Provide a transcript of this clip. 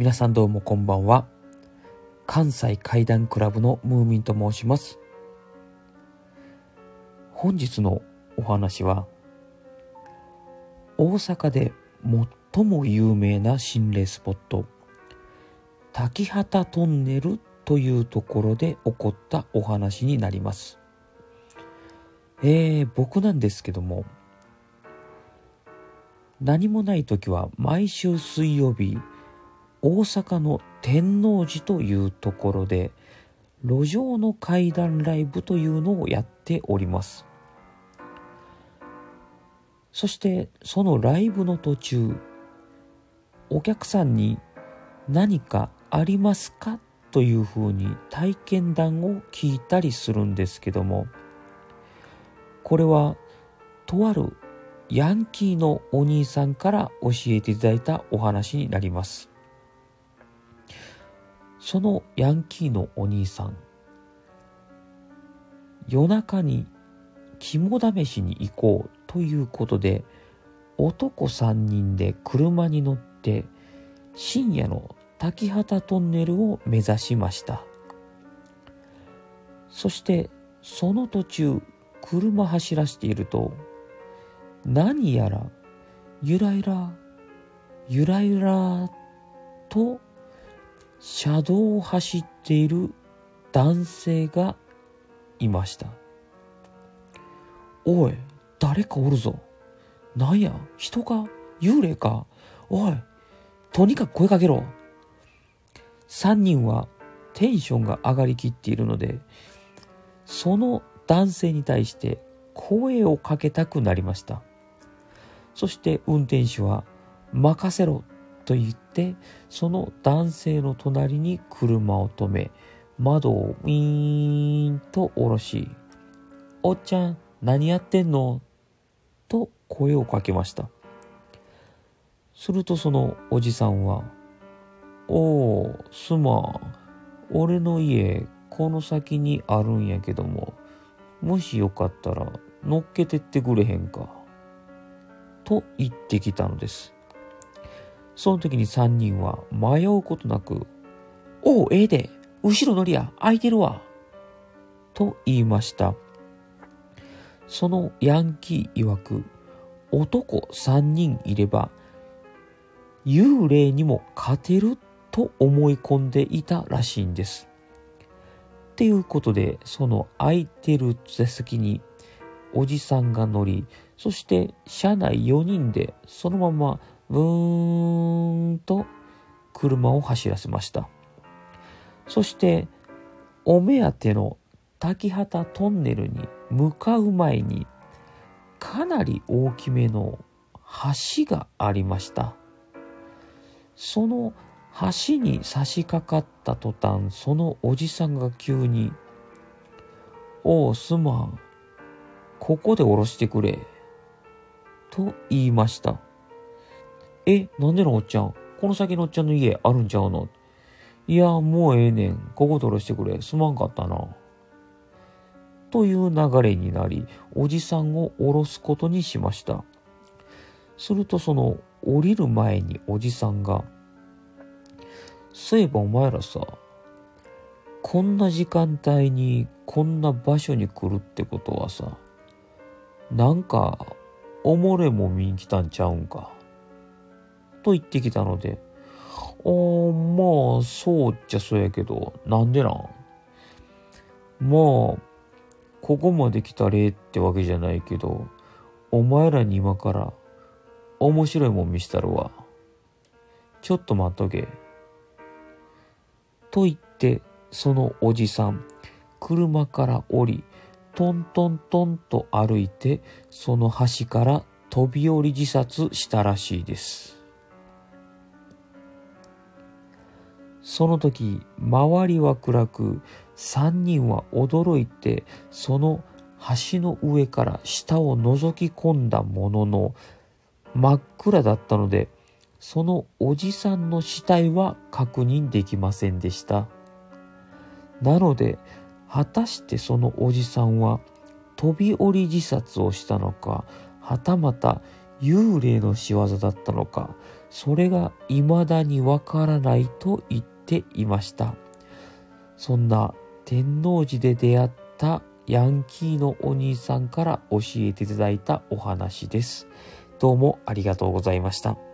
皆さんどうもこんばんは。関西怪談クラブのムーミンと申します。本日のお話は、大阪で最も有名な心霊スポット、滝畑トンネルというところで起こったお話になります。えー、僕なんですけども、何もない時は毎週水曜日、大阪の天王寺というところで路上の怪談ライブというのをやっております。そしてそのライブの途中お客さんに何かありますかというふうに体験談を聞いたりするんですけどもこれはとあるヤンキーのお兄さんから教えていただいたお話になります。そのヤンキーのお兄さん夜中に肝試しに行こうということで男3人で車に乗って深夜の滝畑トンネルを目指しました。そしてその途中車走らせていると何やらゆらゆらゆらゆらと車道を走っている男性がいました。おい、誰かおるぞ。なんや、人か幽霊かおい、とにかく声かけろ。三人はテンションが上がりきっているので、その男性に対して声をかけたくなりました。そして運転手は任せろと言ってその男性の隣に車を止め窓をウィーンと下ろし「おっちゃん何やってんの?」と声をかけました。するとそのおじさんは「おおすまん。俺の家この先にあるんやけどももしよかったら乗っけてってくれへんか」と言ってきたのです。その時に三人は迷うことなく、おう、ええで、後ろ乗りや、空いてるわ。と言いました。そのヤンキー曰く、男三人いれば、幽霊にも勝てると思い込んでいたらしいんです。っていうことで、その空いてる座席におじさんが乗り、そして車内4人でそのままブーンと車を走らせました。そしてお目当ての滝畑トンネルに向かう前にかなり大きめの橋がありました。その橋に差し掛かった途端、そのおじさんが急に、おう、すまん。ここで降ろしてくれ。と言いました。え、なんでのおっちゃん？この先のおっちゃんの家あるんちゃうの？いや、もうええねん。ここ取らしてくれ。すまんかったな。という流れになり、おじさんを降ろすことにしました。するとその降りる前におじさんが、そういえばお前らさ、こんな時間帯にこんな場所に来るってことはさ、なんか、おもれも見に来たんちゃうんか？と言ってきたので、あまあ、そうっちゃそうやけど、なんでなん？まあ、ここまで来た例ってわけじゃないけど、お前らに今から面白いもん見したるわ。ちょっと待っとけ。と言って、そのおじさん、車から降り、トントントンと歩いて、その橋から飛び降り自殺したらしいです。その時、周りは暗く、三人は驚いて、その橋の上から下を覗き込んだものの、真っ暗だったので、そのおじさんの死体は確認できませんでした。なので、果たしてそのおじさんは飛び降り自殺をしたのか、はたまた幽霊の仕業だったのか、それが未だにわからないと言っていました。そんな天王寺で出会ったヤンキーのお兄さんから教えていただいたお話です。どうもありがとうございました。